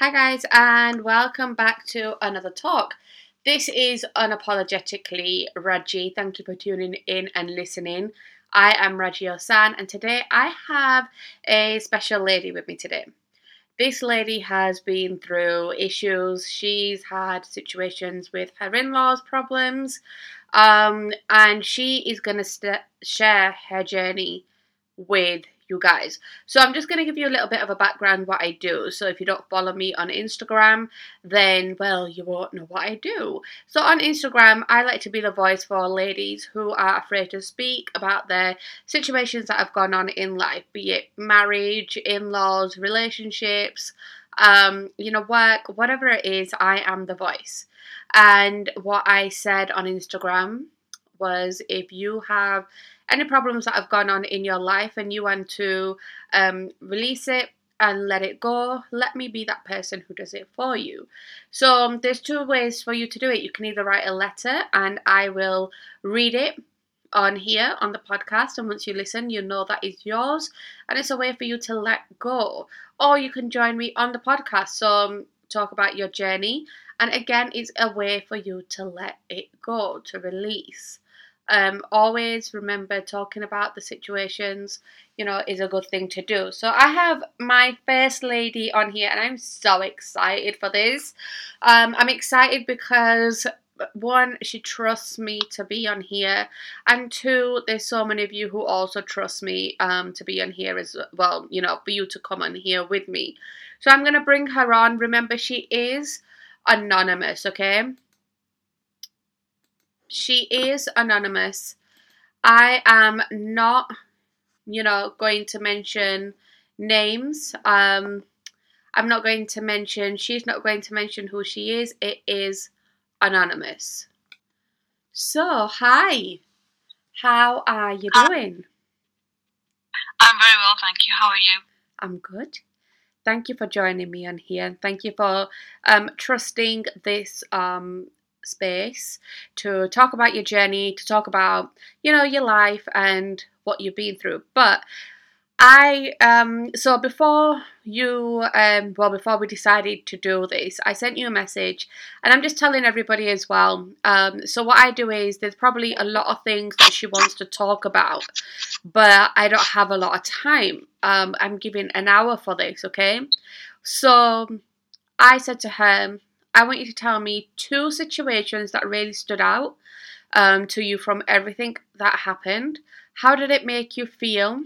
Hi, guys, and welcome back to another talk. This is Unapologetically Raji. Thank you for tuning in and listening. I am Raji Osahn, and today I have a special lady with me today. This lady has been through issues, she's had situations with her in laws, problems, um, and she is going to st- share her journey with you guys. So I'm just going to give you a little bit of a background what I do. So if you don't follow me on Instagram, then well, you won't know what I do. So on Instagram, I like to be the voice for ladies who are afraid to speak about their situations that have gone on in life, be it marriage, in-laws, relationships, um, you know, work, whatever it is, I am the voice. And what I said on Instagram was if you have any problems that have gone on in your life and you want to um, release it and let it go, let me be that person who does it for you. So um, there's two ways for you to do it. You can either write a letter and I will read it on here on the podcast and once you listen you know that is yours and it's a way for you to let go or you can join me on the podcast so um, talk about your journey and again it's a way for you to let it go to release um, always remember talking about the situations, you know, is a good thing to do. So I have my first lady on here, and I'm so excited for this. Um, I'm excited because one, she trusts me to be on here, and two, there's so many of you who also trust me um, to be on here as well, you know, for you to come on here with me. So I'm going to bring her on. Remember, she is anonymous, okay? She is anonymous. I am not, you know, going to mention names. Um, I'm not going to mention, she's not going to mention who she is. It is anonymous. So, hi. How are you doing? I'm very well, thank you. How are you? I'm good. Thank you for joining me on here. Thank you for um, trusting this um, space to talk about your journey, to talk about, you know, your life and what you've been through. But I um so before you um well before we decided to do this, I sent you a message and I'm just telling everybody as well. Um so what I do is there's probably a lot of things that she wants to talk about, but I don't have a lot of time. Um I'm giving an hour for this, okay? So I said to her, I want you to tell me two situations that really stood out um, to you from everything that happened. How did it make you feel?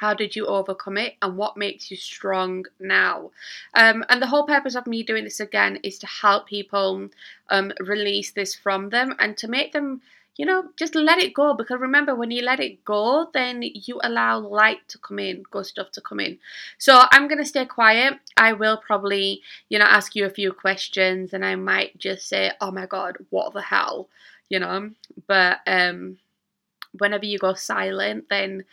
How did you overcome it? And what makes you strong now? Um, and the whole purpose of me doing this again is to help people um, release this from them and to make them you know, just let it go because remember when you let it go, then you allow light to come in, good stuff to come in. So I'm gonna stay quiet. I will probably, you know, ask you a few questions and I might just say, Oh my god, what the hell? You know. But um whenever you go silent, then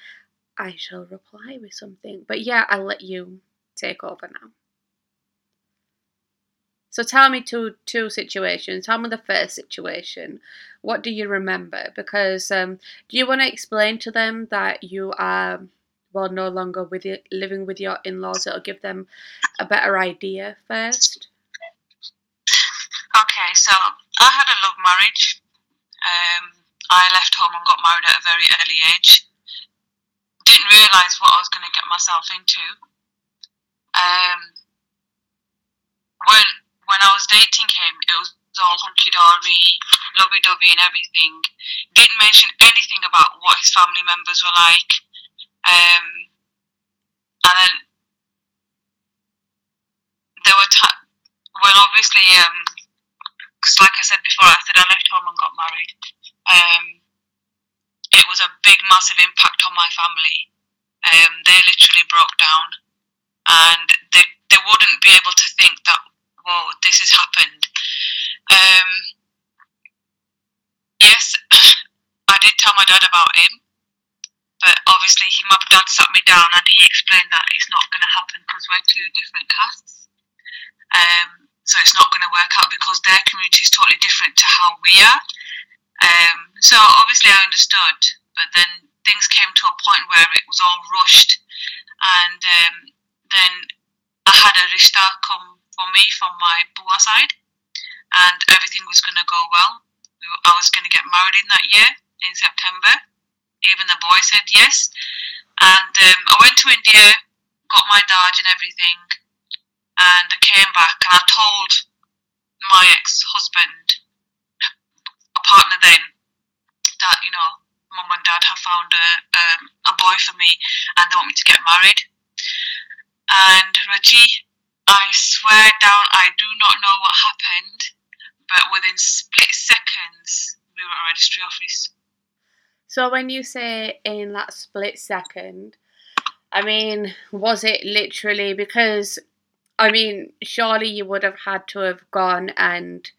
I shall reply with something. But yeah, I'll let you take over now. So tell me two two situations. Tell me the first situation. What do you remember? Because um, do you want to explain to them that you are well no longer with living with your in-laws? It'll give them a better idea first. Okay, so I had a love marriage. Um, I left home and got married at a very early age. Didn't realise what I was going to get myself into. Um, when when I was dating him, it was all hunky dory, lovey dovey, and everything. Didn't mention anything about what his family members were like. Um, and then there were times when obviously, um, cause like I said before, said I left home and got married. Um, it was a big, massive impact on my family. Um, they literally broke down, and they they wouldn't be able to think that whoa, this has happened. Um, yes, I did tell my dad about him, but obviously he, my dad sat me down and he explained that it's not going to happen because we're two different castes. Um, so it's not going to work out because their community is totally different to how we are. Um, so obviously I understood, but then things came to a point where it was all rushed, and um, then I had a rishta come for me from my bua side, and everything was going to go well. I was going to get married in that year in September. Even the boy said yes, and um, I went to India, got my dad and everything, and I came back and I told my ex-husband, a partner then, that you know mum and dad have found a um, a boy for me and they want me to get married. And Raji, I swear down, I do not know what happened, but within split seconds, we were at registry office. So when you say in that split second, I mean, was it literally because I mean, surely you would have had to have gone and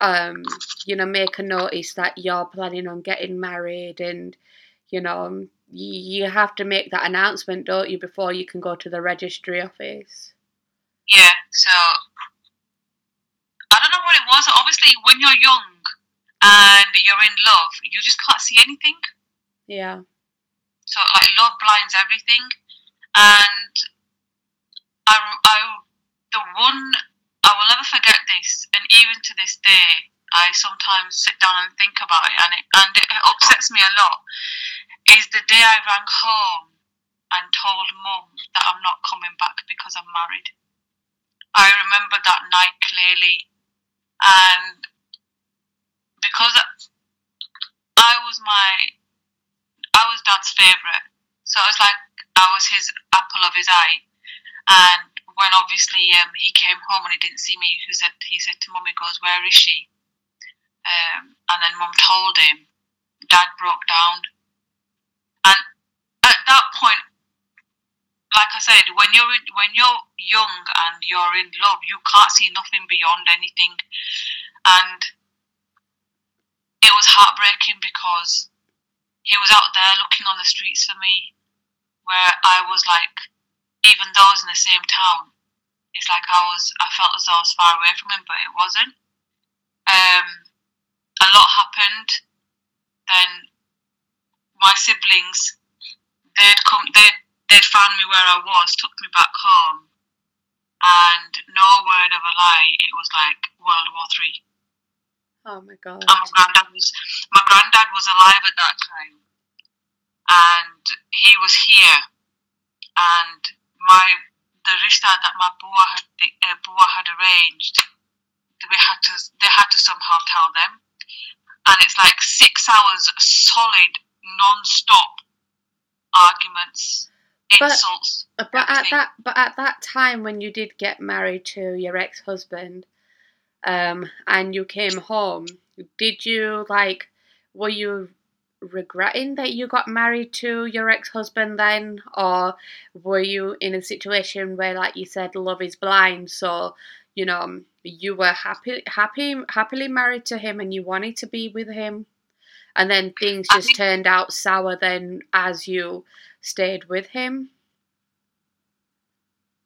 um, you know, make a notice that you're planning on getting married and you know, you have to make that announcement, don't you, before you can go to the registry office? Yeah, so I don't know what it was. Obviously, when you're young and you're in love, you just can't see anything. Yeah. So, like, love blinds everything. And I, I, the one, I will never forget this, and even to this day, I sometimes sit down and think about it, and it, and it upsets me a lot is the day I rang home and told mum that I'm not coming back because I'm married. I remember that night clearly, and because I was my, I was dad's favourite, so it was like I was his apple of his eye. And when obviously um, he came home and he didn't see me, he said he said to mum, he goes, "Where is she?" Um, and then mum told him. Dad broke down and at that point, like I said, when you're in, when you're young and you're in love, you can't see nothing beyond anything, and it was heartbreaking because he was out there looking on the streets for me, where I was like, even though I was in the same town, it's like I was, I felt as though I was far away from him, but it wasn't. Um, a lot happened. Then my siblings, they'd come, they'd, they'd found me where I was, took me back home, and no word of a lie, it was like World War Three. Oh my god! And my granddad was, my granddad was alive at that time, and he was here, and my the rishta that my bua had uh, bua had arranged, we had to they had to somehow tell them, and it's like six hours solid non-stop arguments, insults. But, but at that but at that time when you did get married to your ex-husband, um, and you came home, did you like were you regretting that you got married to your ex-husband then or were you in a situation where like you said love is blind so you know you were happy happy happily married to him and you wanted to be with him and then things just think, turned out sour then as you stayed with him?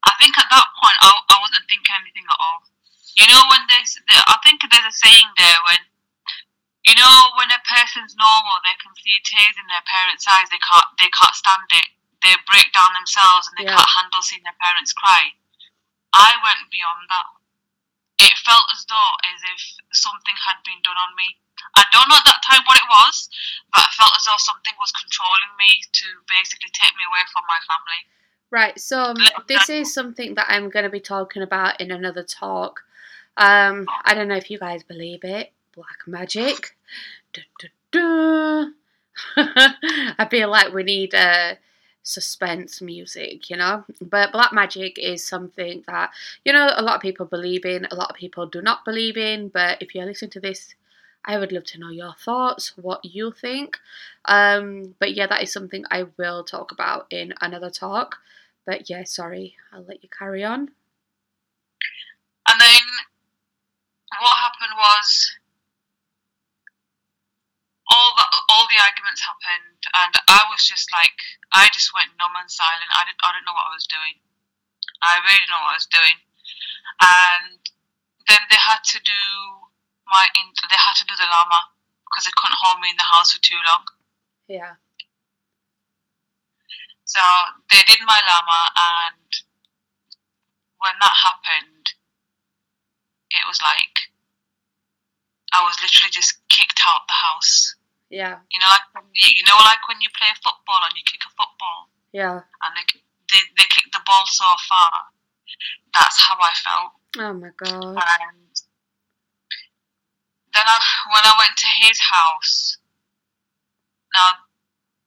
I think at that point I, I wasn't thinking anything at all. You know when there's, I think there's a saying there when, you know when a person's normal, they can see tears in their parents' eyes, they can't, they can't stand it. They break down themselves and they yeah. can't handle seeing their parents cry. I went beyond that. It felt as though as if something had been done on me I don't know at that time what it was, but I felt as though something was controlling me to basically take me away from my family. Right, so um, this is something that I'm going to be talking about in another talk. Um, I don't know if you guys believe it. Black magic. I feel like we need a suspense music, you know. But black magic is something that you know a lot of people believe in, a lot of people do not believe in. But if you listen to this I would love to know your thoughts, what you think. Um, but yeah, that is something I will talk about in another talk. But yeah, sorry, I'll let you carry on. And then what happened was all the all the arguments happened, and I was just like, I just went numb and silent. I didn't I didn't know what I was doing. I really didn't know what I was doing, and then they had to do my in, they had to do the llama because they couldn't hold me in the house for too long. Yeah. So they did my llama, and when that happened, it was like I was literally just kicked out the house. Yeah. You know, like when you, know, like when you play football and you kick a football Yeah. and they they, they kick the ball so far. That's how I felt. Oh my god. And then I, when I went to his house, now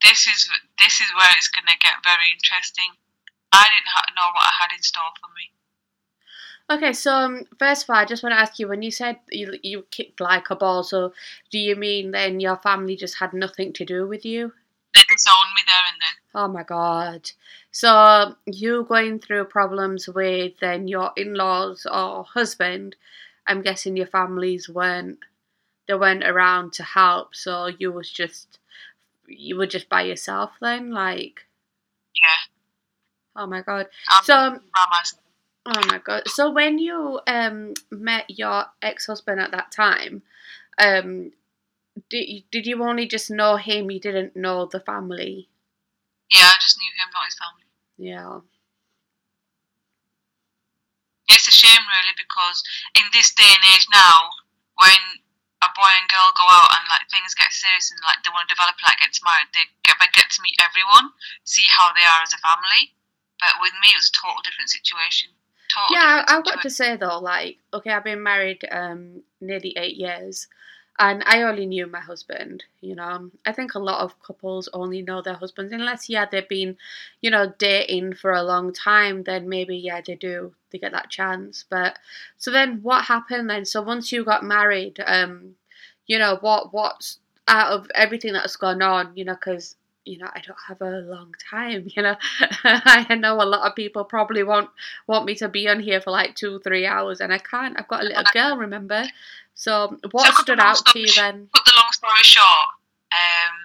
this is this is where it's going to get very interesting. I didn't ha- know what I had in store for me. Okay, so um, first of all, I just want to ask you when you said you you kicked like a ball. So, do you mean then your family just had nothing to do with you? They disowned me there and then. Oh my god. So you going through problems with then your in-laws or husband, I'm guessing your families weren't they weren't around to help, so you was just you were just by yourself then, like Yeah. oh my god. I'm So- by myself. Oh my god. So when you um met your ex-husband at that time, um did you, did you only just know him, you didn't know the family? Yeah, I just knew him, not his family. Yeah. It's a shame, really, because in this day and age now, when a boy and girl go out and like things get serious and like they want to develop, like get married, they get they get to meet everyone, see how they are as a family. But with me, it was a total different situation. Yeah, I- I've got to say though, like, okay, I've been married um nearly eight years, and I only knew my husband. You know, I think a lot of couples only know their husbands unless yeah they've been, you know, dating for a long time. Then maybe yeah they do they get that chance. But so then what happened then? So once you got married, um, you know what what's out of everything that's gone on, you know, because you know I don't have a long time. You know, I know a lot of people probably want want me to be on here for like two, three hours, and I can't. I've got a little girl, remember? So, what So, stood out to you then? Put the long story short, um,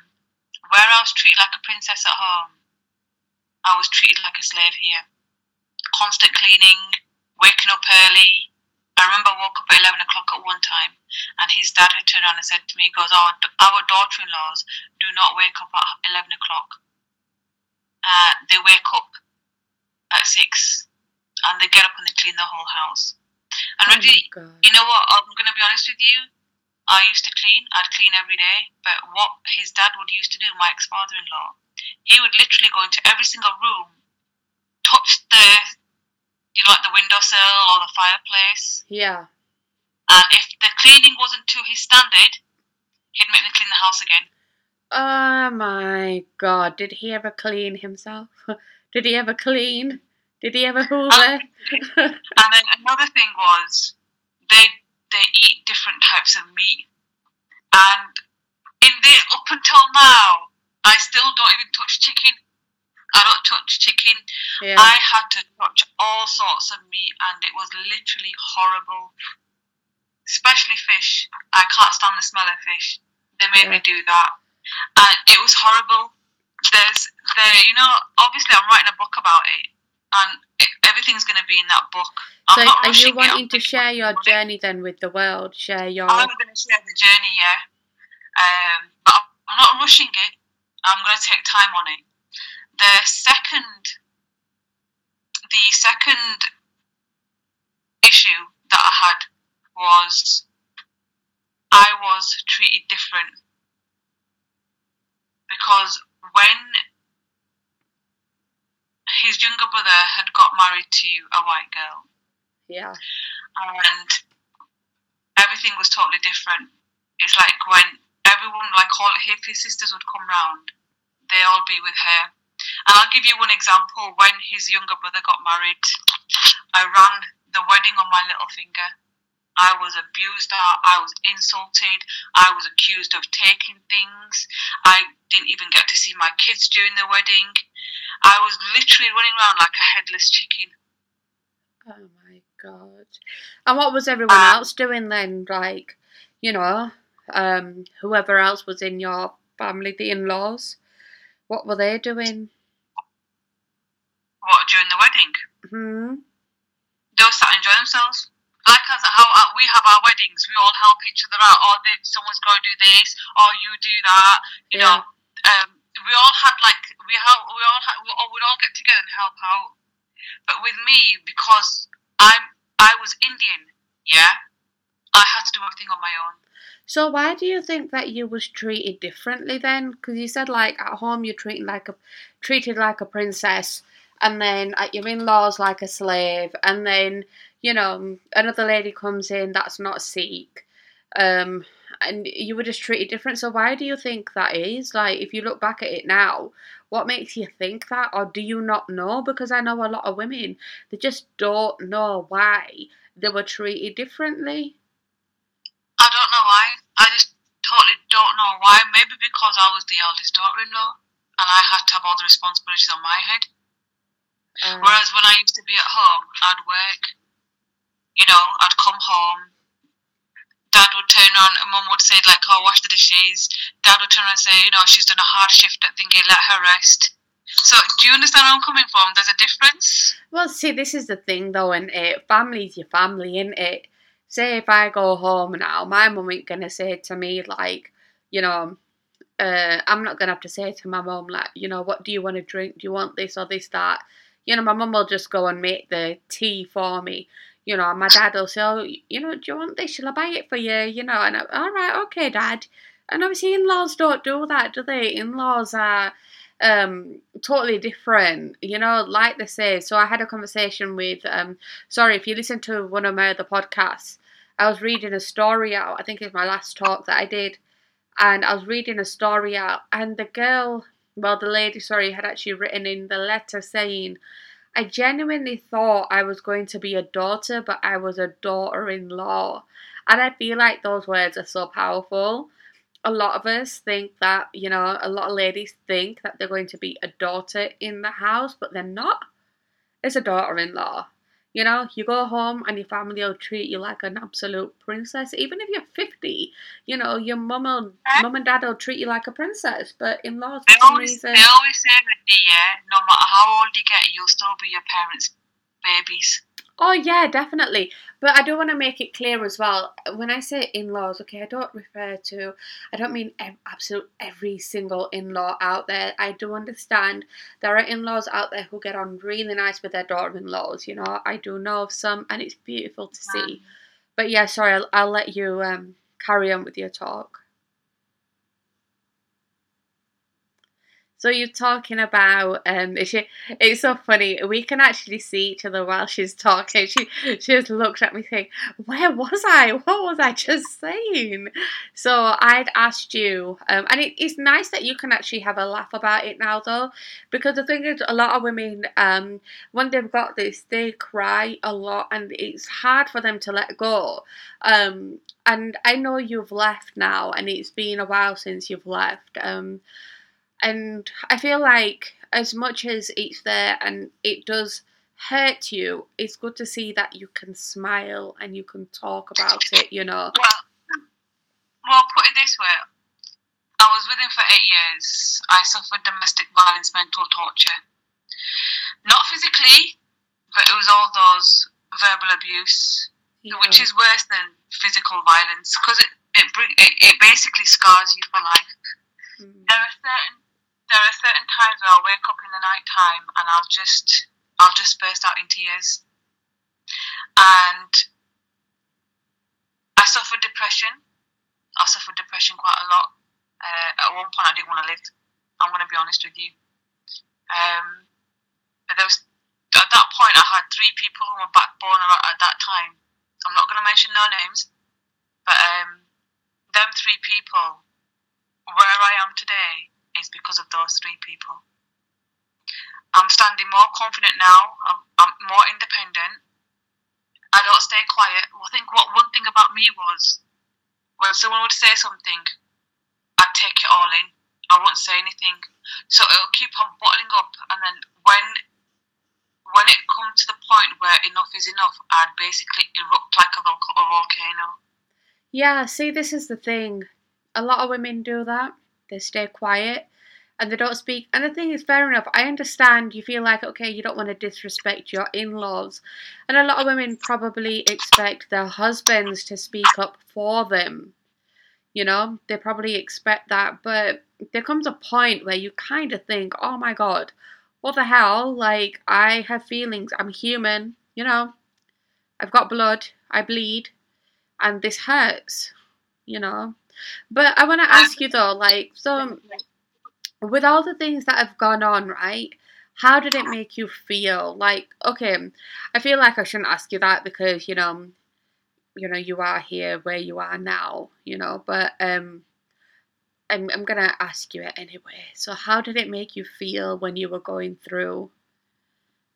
where I was treated like a princess at home, I was treated like a slave here. Constant cleaning, waking up early. I remember I woke up at 11 o'clock at one time, and his dad had turned around and said to me, he goes, our, our daughter in laws do not wake up at 11 o'clock. Uh, they wake up at 6, and they get up and they clean the whole house. And Oh really, you know what? I'm going to be honest with you. I used to clean. I'd clean every day. But what his dad would used to do, my ex father in law, he would literally go into every single room, touch the, you know, like the windowsill or the fireplace. Yeah. And if the cleaning wasn't to his standard, he'd make me clean the house again. Oh my god. Did he ever clean himself? Did he ever clean? Did he ever hoover? And then another thing was they they eat different types of meat. And in the up until now, I still don't even touch chicken. I don't touch chicken. yeah. I had to touch all sorts of meat and it was literally horrible. Especially fish. I can't stand the smell of fish. They made me do that. And it was horrible. There's there you know, obviously I'm writing a book about it and it, everything's going to be in that book. I'm so, are you wanting to share your journey then with the world? Share your. I'm going to share the journey, yeah. Um, but I'm- I'm not rushing it. I'm going to take time on it. The second, the second issue that I had was I was treated different because when his younger brother had got married to a white girl, Yeah. and everything was totally different. It's like when everyone, like all if his sisters would come round, they all be with her. And I'll give you one example. When his younger brother got married, I ran the wedding on my little finger. I was abused I was insulted, I was accused of taking things. I didn't even get to see my kids during the wedding. I was literally running around like a headless chicken. Oh my god. And what was everyone Um, else doing then? Like, you know, um, whoever else was in your family, the in laws, what were they doing? What, during the wedding? Hmm. they all sat and enjoy themselves. Like as how uh, we have our weddings, we all help each other out. Or they, someone's got to do this, or you do that. You Yeah. know, um, we all had like we have we all had we all, we'd all get together and help out. But with me, because I'm I was Indian, yeah. I had to do everything on my own. So why do you think that you was treated differently then? Because you said like at home you're treated like a treated like a princess, and then at your in-laws like a slave, and then you know another lady comes in that's not Sikh, um, and you were just treated different. So why do you think that is? Like if you look back at it now, what makes you think that, or do you not know? Because I know a lot of women they just don't know why they were treated differently. I don't know why. I just totally don't know why. Maybe because I was the eldest daughter-in-law, and I had to have all the responsibilities on my head. Uh, Whereas when I used to be at home, I'd work. You know, I'd come home. Dad would turn around, and Mum would say like, "Oh, wash the dishes." Dad would turn around and say, "You know, she's done a hard shift at thinking, let her rest." So, do you understand where I'm coming from? There's a difference. Well, see, this is the thing though, and it family's your family, isn't it? Say if I go home now, my mum ain't gonna say to me like, you know, uh, I'm not gonna have to say to my mum like, you know, what do you want to drink? Do you want this or this that? You know, my mum will just go and make the tea for me. You know, my dad will say, oh, you know, do you want this? Shall I buy it for you? You know, and I, all right, okay, dad. And obviously, in-laws don't do that, do they? In-laws are um totally different you know like they say so i had a conversation with um sorry if you listen to one of my other podcasts i was reading a story out i think it's my last talk that i did and i was reading a story out and the girl well the lady sorry had actually written in the letter saying i genuinely thought i was going to be a daughter but i was a daughter-in-law and i feel like those words are so powerful a lot of us think that, you know, a lot of ladies think that they're going to be a daughter in the house, but they're not. It's a daughter in law. You know, you go home and your family will treat you like an absolute princess. Even if you're 50, you know, your mum, will, mum and dad will treat you like a princess. But in laws, for some always, reason. they always say that, yeah, no matter how old you get, you'll still be your parents' babies. Oh yeah, definitely. But I do want to make it clear as well. When I say in-laws, okay, I don't refer to, I don't mean ev- absolute every single in-law out there. I do understand there are in-laws out there who get on really nice with their daughter-in-laws. You know, I do know of some, and it's beautiful to see. But yeah, sorry, I'll, I'll let you um, carry on with your talk. So you're talking about um, she, it's so funny. We can actually see each other while she's talking. She she just looked at me saying, "Where was I? What was I just saying?" So I'd asked you, um, and it, it's nice that you can actually have a laugh about it now, though, because the thing is, a lot of women, um, when they've got this, they cry a lot, and it's hard for them to let go. Um, and I know you've left now, and it's been a while since you've left. Um, and I feel like as much as it's there and it does hurt you, it's good to see that you can smile and you can talk about it, you know. Well, well, put it this way. I was with him for eight years. I suffered domestic violence, mental torture. Not physically, but it was all those verbal abuse, which is worse than physical violence because it, it, it, it basically scars you for life. Mm. there are certain there are certain times where I'll wake up in the night time and I'll just I'll just burst out in tears. And I suffered depression. I suffered depression quite a lot. Uh, at one point, I didn't want to live. I'm going to be honest with you. Um, but there was at that point I had three people who were backbone at, at that time. I'm not going to mention no names, but um, them three people where I am today is because of those three people. I'm standing more confident now. I'm, I'm more independent. I don't stay quiet. I think what one thing about me was when someone would say something, I'd take it all in. I wouldn't say anything. So it'll keep on bottling up, and then when when it comes to the point where enough is enough, I'd basically erupt like a, a volcano. Yeah, see, this is the thing. A lot of women do that. They stay quiet and they don't speak. And the thing is, fair enough. I understand you feel like, okay, you don't want to disrespect your in laws. And a lot of women probably expect their husbands to speak up for them. You know, they probably expect that. But there comes a point where you kind of think, oh my God, what the hell? Like, I have feelings. I'm human, you know. I've got blood, I bleed, and this hurts, you know. But I want to ask you though, like, so with all the things that have gone on, right? How did it make you feel? Like, okay, I feel like I shouldn't ask you that because you know, you know, you are here where you are now, you know. But um, I'm I'm gonna ask you it anyway. So, how did it make you feel when you were going through?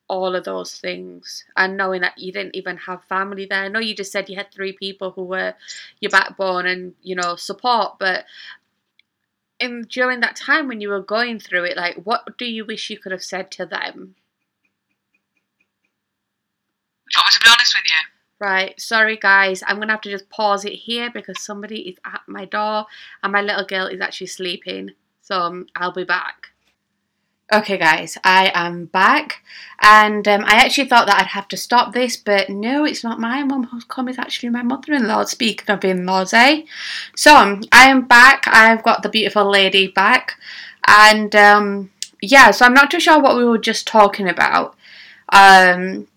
all of those things and knowing that you didn't even have family there. I know you just said you had three people who were your backbone and you know support, but in during that time when you were going through it, like what do you wish you could have said to them? I want to be honest with you. Right, sorry guys, I'm gonna have to just pause it here because somebody is at my door and my little girl is actually sleeping. So um, I'll be back. Okay, guys, I am back, and um, I actually thought that I'd have to stop this, but no, it's not my mum who's come, it's actually my mother in law. Speaking of in laws, eh? So, um, I am back, I've got the beautiful lady back, and um, yeah, so I'm not too sure what we were just talking about. Um,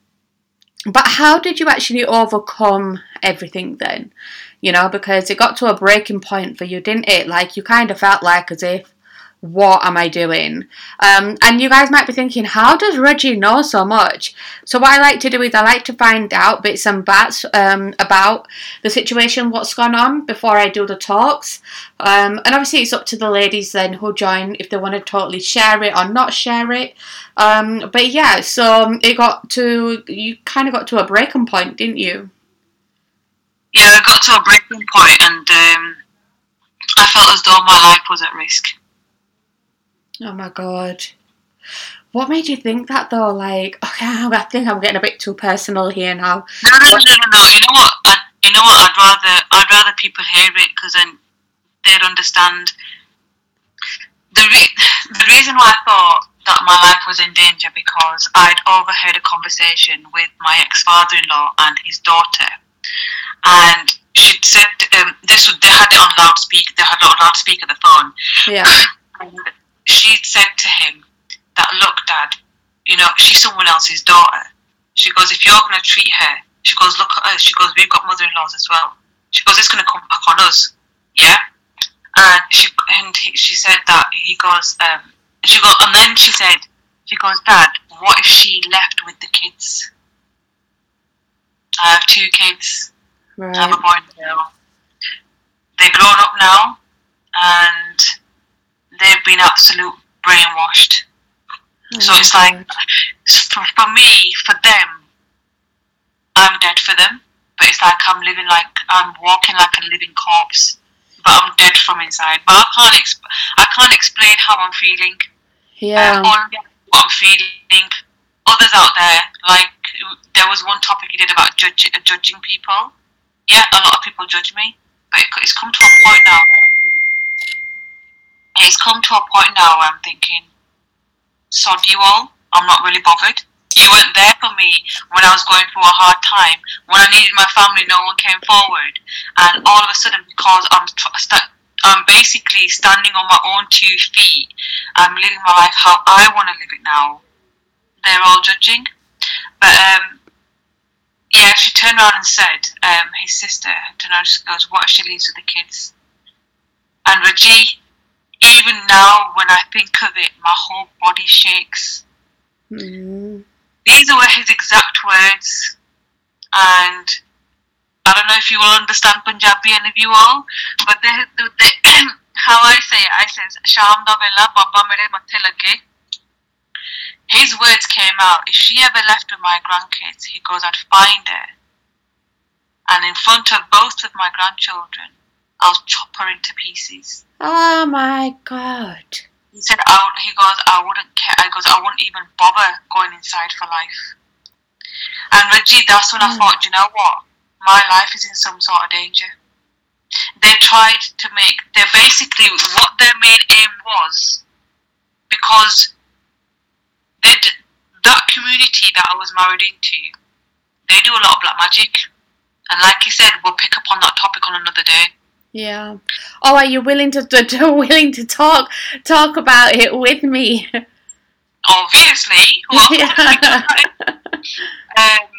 but how did you actually overcome everything then? You know, because it got to a breaking point for you, didn't it? Like, you kind of felt like as if what am I doing? Um, and you guys might be thinking, how does Raji know so much? So what I like to do is I like to find out bits and bats um, about the situation, what's gone on before I do the talks. Um, and obviously it's up to the ladies then who join if they want to totally share it or not share it. Um, but yeah, so it got to you kind of got to a breaking point, didn't you? Yeah, I got to a breaking point and um, I felt as though my life was at risk. Oh my god. What made you think that though? Like, okay, I think I'm getting a bit too personal here now. No, no, no, no, no. You know what? I, you know what? I'd rather I'd rather people hear it because then they'd understand. The re- the reason why I thought that my life was in danger because I'd overheard a conversation with my ex father-in-law and his daughter, and she'd said um, this. They had it on loudspeaker. They had it on loudspeaker the phone. Yeah. And said to him that, look, Dad, you know, she's someone else's daughter. She goes, if you're going to treat her, she goes, look at us. She goes, we've got mother-in-laws as well. She goes, it's going to come back on us. Yeah. And she and he, she said that he goes, um, she goes, and then she said, she goes, Dad, what if she left with the kids? I have two kids. Right. I have a boy and a girl. They're grown up now, and they've been absolute brainwashed. Oh so it's like, for, for me, for them, I'm dead for them. But it's like I'm living like I'm walking like a living corpse, but I'm dead from inside. But I can't exp- I can't explain how I'm feeling. Yeah. Only what I'm feeling. Others out there, like there was one topic he did about judge, uh, judging people. Yeah, a lot of people judge me, but it, it's come to a point now. It's come to a point now where I'm thinking, sod you all. I'm not really bothered. You weren't there for me when I was going through a hard time. When I needed my family, no one came forward. And all of a sudden, because I'm sta- I'm basically standing on my own two feet, I'm living my life how I want to live it now. They're all judging. But um, yeah, she turned around and said, um, his sister turned around and goes, "What if she leaves with the kids?" And Raji, even now when I think of it, my whole body shakes. Mm. These were his exact words, and I don't know if you will understand Punjabi, any of you all, but the, the, the, how I say it, I says, Sham da vela baba mere mathe lage. His words came out, if she ever left with my grandkids, he goes, I'd find her. And in front of both of my grandchildren, I'll chop her into pieces. Oh my god. He said, I, he goes, I wouldn't care. I goes, I wouldn't even bother going inside for life. And Raji, that's when I Mm. thought, you know what? My life is in some sort of danger. They tried to make, they basically, what their main aim was, because they that community that I was married into, they do a lot of black magic. And like you said, we'll pick up on that topic on another day. Yeah. Oh, are you willing to, to, to willing to talk talk about it with me? Obviously, Yeah. um,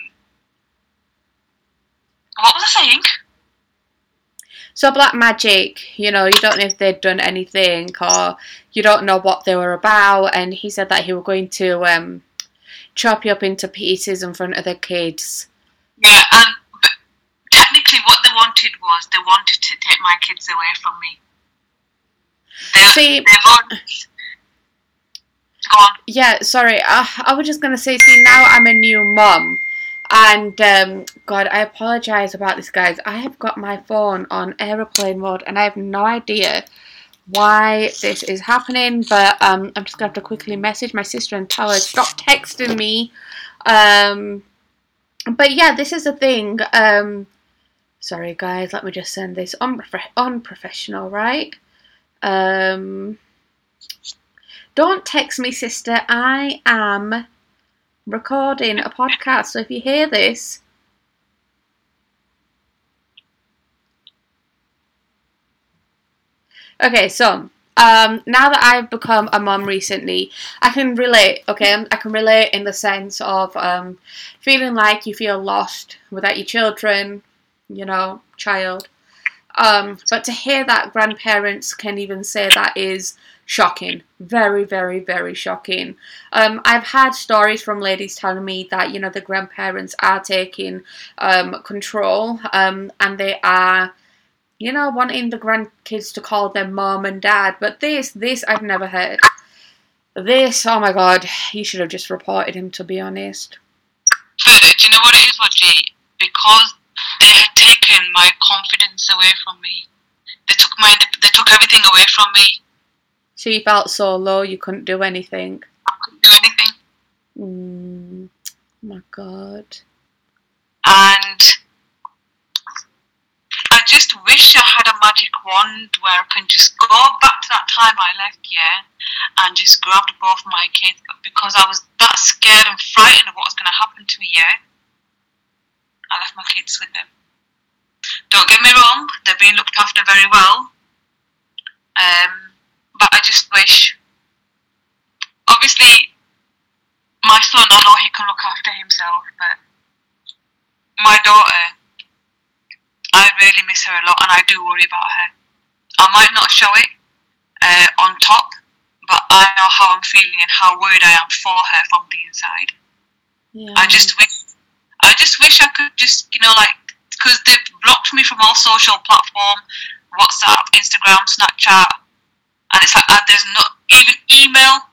saying? So black magic, you know, you don't know if they'd done anything or you don't know what they were about. And he said that he was going to um, chop you up into pieces in front of the kids. Yeah, and what they wanted was they wanted to take my kids away from me. They, See- they've al- Go on. Yeah, sorry. I, I was just gonna say, see, now I'm a new mum, and um, God, I apologize about this, guys. I have got my phone on aeroplane mode, and I have no idea why this is happening. But um, I'm just gonna have to quickly message my sister and tell her stop texting me. Um, but yeah, this is the thing. Um, sorry, guys. Let me just send this unprof- unprofessional, right? Um. Don't text me, sister. I am recording a podcast. So if you hear this, okay. So um, now that I've become a mom recently, I can relate. Okay, I can relate in the sense of um, feeling like you feel lost without your children, you know, child. Um, but to hear that grandparents can even say that is shocking. Very, very, very shocking. Um, I've had stories from ladies telling me that, you know, the grandparents are taking um, control um, and they are, you know, wanting the grandkids to call them mom and dad. But this, this I've never heard. This, oh my god, you should have just reported him, to be honest. Do you know what it is, Roger? Because they had taken my confidence away from me. They took my, they took everything away from me. So you felt so low you couldn't do anything. I couldn't do anything. Mm, oh my god. and I just wish I had a magic wand where I can just go back to that time I left, yeah, and just grabbed both my kids. But because I was that scared and frightened of what was going to happen to me, yeah, I left my kids with them. Don't get me wrong, they're being looked after very well. Um, but I just wish. Obviously, my son, I know he can look after himself, but my daughter, I really miss her a lot, and I do worry about her. I might not show it uh, on top, but I know how I'm feeling and how worried I am for her from the inside. Yeah. I just wish, I just wish I could just, you know, like, because they've blocked me from all social platform, WhatsApp, Instagram, Snapchat, and it's like uh, there's not even email.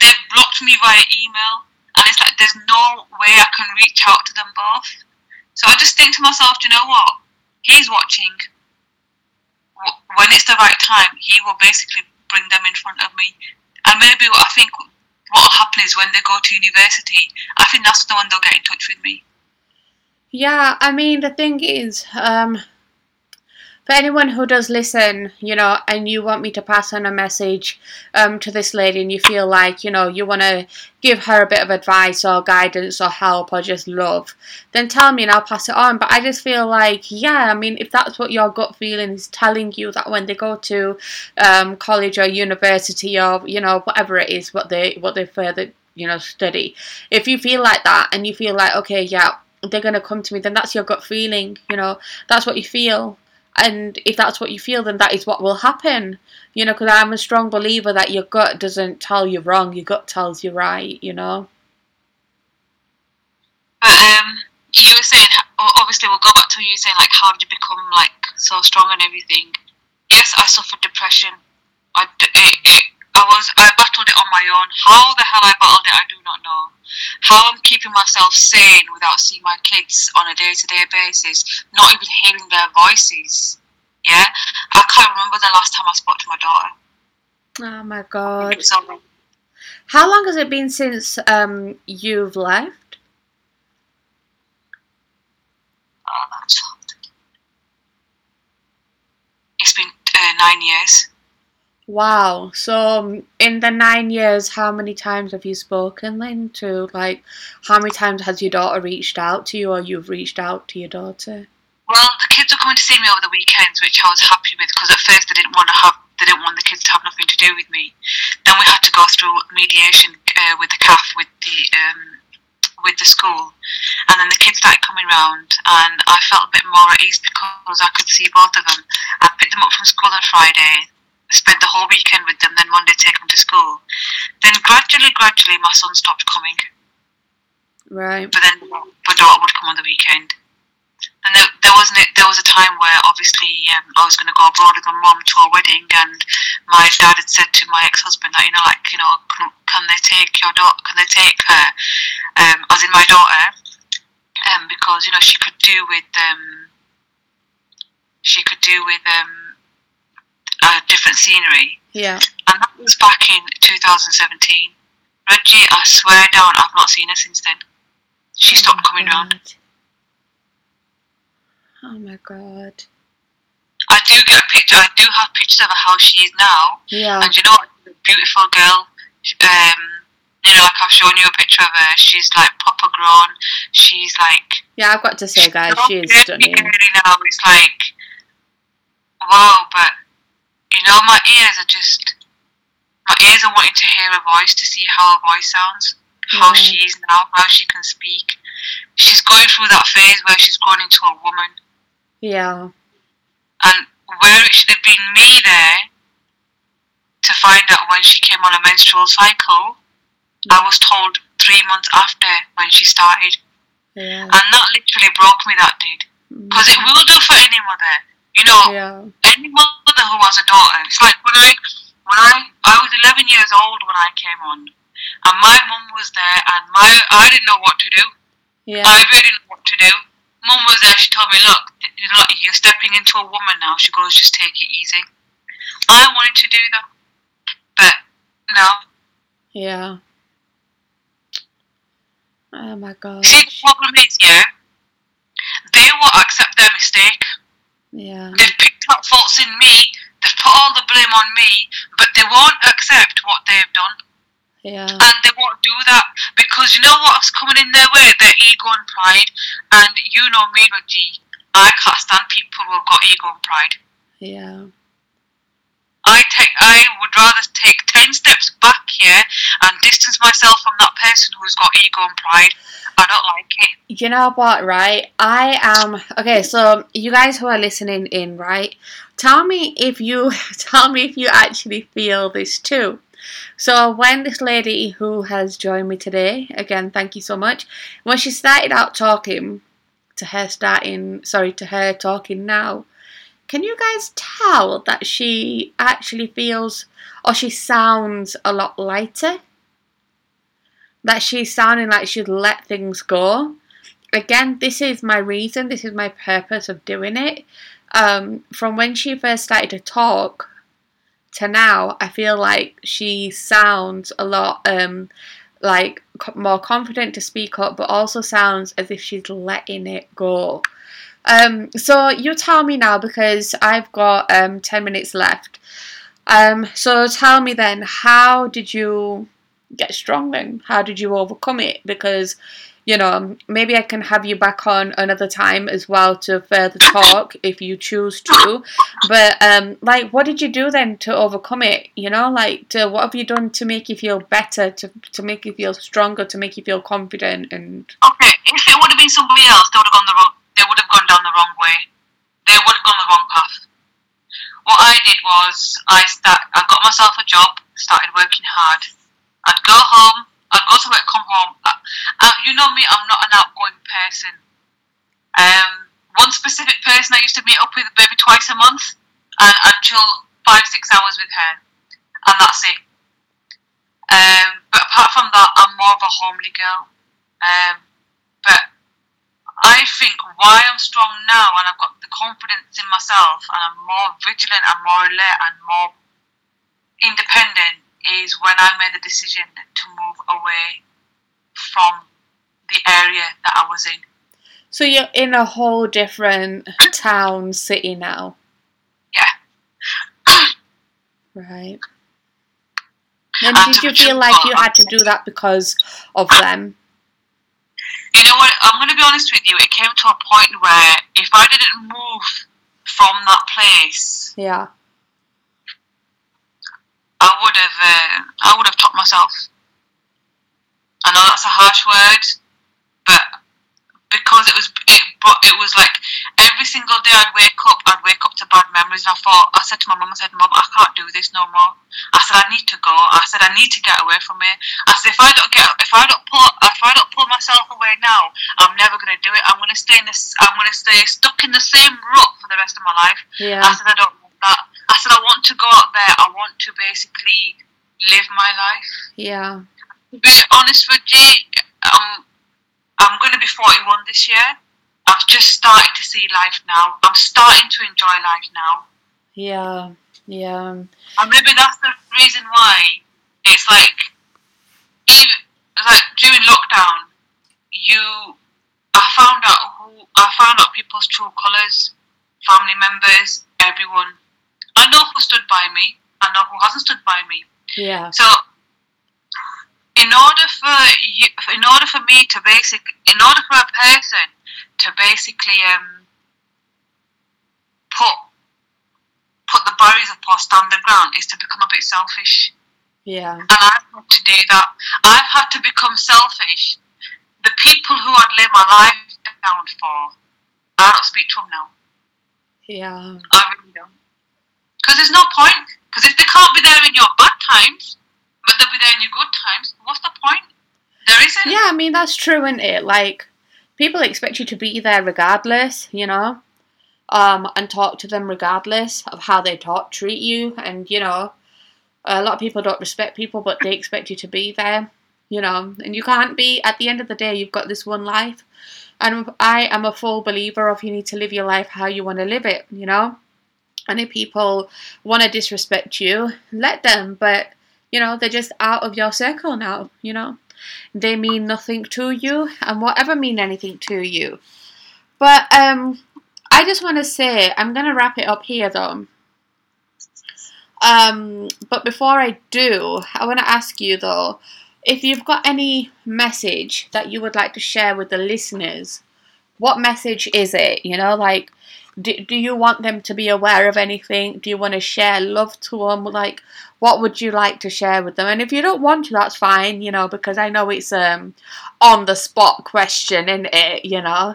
They've blocked me via email, and it's like there's no way I can reach out to them both. So I just think to myself, you know what? He's watching. When it's the right time, he will basically bring them in front of me. And maybe what I think what will happen is when they go to university, I think that's the one they'll get in touch with me. Yeah, I mean the thing is, um, for anyone who does listen, you know, and you want me to pass on a message um, to this lady, and you feel like you know you want to give her a bit of advice or guidance or help or just love, then tell me and I'll pass it on. But I just feel like, yeah, I mean, if that's what your gut feeling is telling you that when they go to um, college or university or you know whatever it is, what they what they further you know study, if you feel like that and you feel like okay, yeah they're going to come to me, then that's your gut feeling, you know, that's what you feel. And if that's what you feel, then that is what will happen, you know, because I'm a strong believer that your gut doesn't tell you wrong, your gut tells you right, you know. But um, you were saying, obviously, we'll go back to you saying, like, how did you become like so strong and everything? Yes, I suffered depression. I, it, it, I was, I battled it on my own. How the hell I battled it, I do not know. How I'm keeping myself sane without seeing my kids on a day-to-day basis, not even hearing their voices. Yeah, I can't remember the last time I spoke to my daughter. Oh my god. How long has it been since um you've left? uh, it's been uh, nine years. Wow. So um, in the nine years, how many times have you spoken then to like how many times has your daughter reached out to you or you've reached out to your daughter? Well, the kids were coming to see me over the weekends, which I was happy with because at first they didn't want to have, they didn't want the kids to have nothing to do with me. Then we had to go through mediation uh, with the CAF, with the um, with the school, and then the kids started coming round, and I felt a bit more at ease because I could see both of them. I picked them up from school on Friday, spent the whole weekend with them, then Monday take them to school. Then gradually, gradually, my son stopped coming. Right. But then my daughter would come on the weekend. And there, there was there was a time where obviously um, I was going to go abroad with my mum to a wedding, and my dad had said to my ex-husband that you know, like you know, can, can they take your daughter? Can they take her, um, as in my daughter, um, because you know she could do with um, she could do with um, a different scenery, Yeah. and that was back in 2017. Raji, I swear down, I've not seen her since then. She stopped coming round. Oh my god. I do get a picture. I do have pictures of her how she is now, Yeah. and you know what? A Beautiful girl. Um, you know, like I've shown you a picture of her. She's like proper grown. She's like. Yeah, I've got to say, guys, she is stunning. now. It's like, wow. But know, my ears are just. My ears are wanting to hear her voice to see how her voice sounds, how Yeah. she is now, how she can speak. She's going through that phase where she's grown into a woman. Yeah. and where it should have been me there to find out when she came on a menstrual cycle, I was told three months after when she started, Yeah. and that literally broke me. That did because it mm. will do for any mother. You know, Yeah. any mother who has a daughter. It's like when I when I I was 11 years old when I came on, and my mum was there, and my I didn't know what to do. Yeah. I really didn't know what to do. Mum was there. She told me, "Look, you know, you're stepping into a woman now." She goes, "Just take it easy." I wanted to do that, but no. Yeah. Oh my god. See, the problem is, yeah, they won't accept their mistake. Yeah. They've picked up faults in me. They've put all the blame on me, but they won't accept what they've done, Yeah. and they won't do that because you know what's coming in their way? Their ego and pride. And you know me, Raji. I can't stand people who've got ego and pride. Yeah. I take I would rather take ten steps back here and distance myself from that person who's got ego and pride. I don't like it. You know what, right? I am okay. So you guys who are listening in, right? Tell me if you tell me if you actually feel this too. So when this lady who has joined me today, again, thank you so much. When she started out talking, to her starting, sorry, to her talking now, can you guys tell that she actually feels or she sounds a lot lighter? That she's sounding like she'd let things go. Again, this is my reason, this is my purpose of doing it. Um, from when she first started to talk to now, I feel like she sounds a lot um, like more confident to speak up, but also sounds as if she's letting it go. Um, so you tell me now because I've got um, 10 minutes left. Um, so tell me then, how did you get strong then? How did you overcome it? Because, you know, maybe I can have you back on another time as well to further talk if you choose to. But, um, like, what did you do then to overcome it? You know, like, to, what have you done to make you feel better, to, to make you feel stronger, to make you feel confident and. Okay, if it would have been somebody else, they would have gone the wrong. They would have gone down the wrong way. They would have gone the wrong path. What I did was I start. I got myself a job, started working hard. I'd go home. I'd go to work, come home. I, I, you know me. I'm not an outgoing person. Um, one specific person I used to meet up with maybe twice a month, and I'd chill five six hours with her, and that's it. Um, but apart from that, I'm more of a homely girl. Um, but I think why I'm strong now and I've got the confidence in myself and I'm more vigilant and more alert and more independent is when I made the decision to move away from the area that I was in. So you're in a whole different town, city now. Yeah. Right. Did you feel like you had to do that because of them? You know what? I'm going to be honest with you. It came to a point where if I didn't move from that place, Yeah. I would uh, I would have topped myself. I know that's a harsh word, but because it was it, but it was like every single day I'd wake up, I'd wake up to bad memories. And I thought, I said to my mum, I said, Mum, I can't do this no more. I said, I need to go. I said, I need to get away from it. I said, if I don't get, if I don't pull, if I don't pull myself away now, I'm never gonna do it. I'm gonna stay in this. I'm gonna stay stuck in the same rut for the rest of my life. Yeah. I said, I don't want that. I said, I want to go out there. I want to basically live my life. Yeah. To be honest with you, um, I'm going to be 41 this year. I've just started to see life now. I'm starting to enjoy life now. Yeah. Yeah. And maybe that's the reason why it's like, even like during lockdown, you, I found out who, I found out people's true colours, family members, everyone. I know who stood by me. I know who hasn't stood by me. Yeah. So, in order for you, in order for me to basic, in order for a person to basically um, put put the barriers of or stand the ground, is to become a bit selfish. Yeah. And I've had to do that. I've had to become selfish. The people who I'd lay my life down for, I don't speak to them now. Yeah. I really don't. Because there's no point. Because if they can't be there in your bad times, but they'll be there in your good times, what's the point? There isn't. Yeah, I mean that's true, isn't it? Like people expect you to be there regardless, you know, um, and talk to them regardless of how they talk, treat you, and you know, a lot of people don't respect people, but they expect you to be there, you know, and you can't be. At the end of the day, you've got this one life, and I am a full believer of you need to live your life how you want to live it, you know. And if people want to disrespect you, let them, but you know, they're just out of your circle now, you know? They mean nothing to you and whatever mean anything to you. But um i just want to say i'm gonna wrap it up here though. Um but before i do i want to ask you though if you've got any message that you would like to share with the listeners what message is it? You know like do, do you want them to be aware of anything do you want to share love to them like what would you like to share with them and if you don't want to that's fine you know because i know it's um on the spot question isn't it you know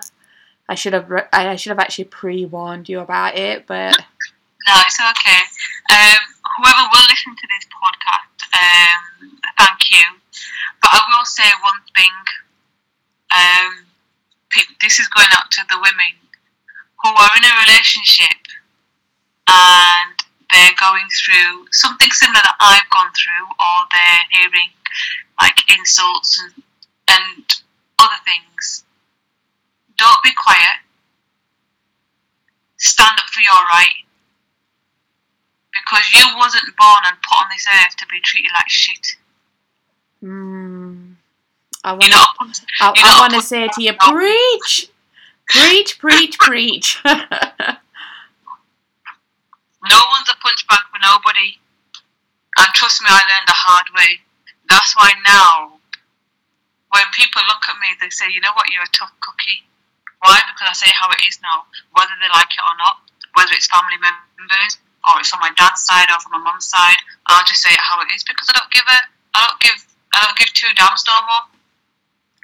i should have i should have actually pre-warned you about it but No, it's okay. Um, whoever will listen to this podcast, um, thank you. But I will say one thing. Um, this is going out to the women who are in a relationship and they're going through something similar that I've gone through, or they're hearing like insults and, and other things. Don't be quiet. Stand up for your right. Because you wasn't born and put on this earth to be treated like shit. mm, i want know, I, you know, want to say to you preach preach preach preach no one's a punch bag for nobody. And trust me, I learned the hard way. That's why now, when people look at me, they say, you know what, you're a tough cookie. Why? Because I say how it is now, whether they like it or not, whether it's family members or it's on my dad's side or from my mum's side, I'll just say it how it is because I don't give a, I don't give, I don't give two damns no more.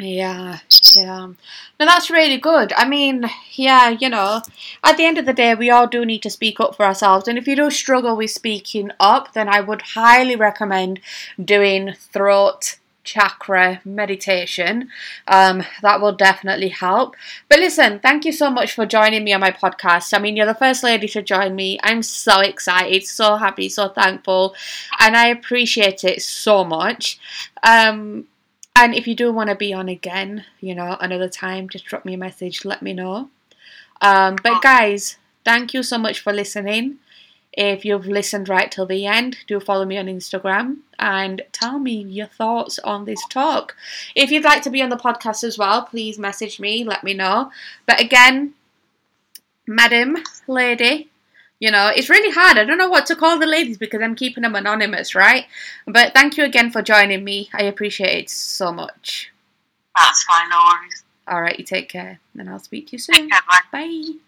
Yeah, yeah. No, that's really good. I mean, yeah, you know, at the end of the day, we all do need to speak up for ourselves. And if you do struggle with speaking up, then I would highly recommend doing throat chakra meditation. Um, that will definitely help. But listen, thank you so much for joining me on my podcast. I mean, you're the first lady to join me. I'm so excited, so happy, so thankful, and I appreciate it so much. Um, and if you do want to be on again, you know, another time, just drop me a message, let me know. Um, but guys, thank you so much for listening. If you've listened right till the end, do follow me on Instagram and tell me your thoughts on this talk. If you'd like to be on the podcast as well, please message me, let me know. But again, madam, lady, you know, it's really hard. I don't know what to call the ladies because I'm keeping them anonymous, right? But thank you again for joining me. I appreciate it so much. That's fine, no worries. All right, you take care, and I'll speak to you Take soon. care, bye. Bye.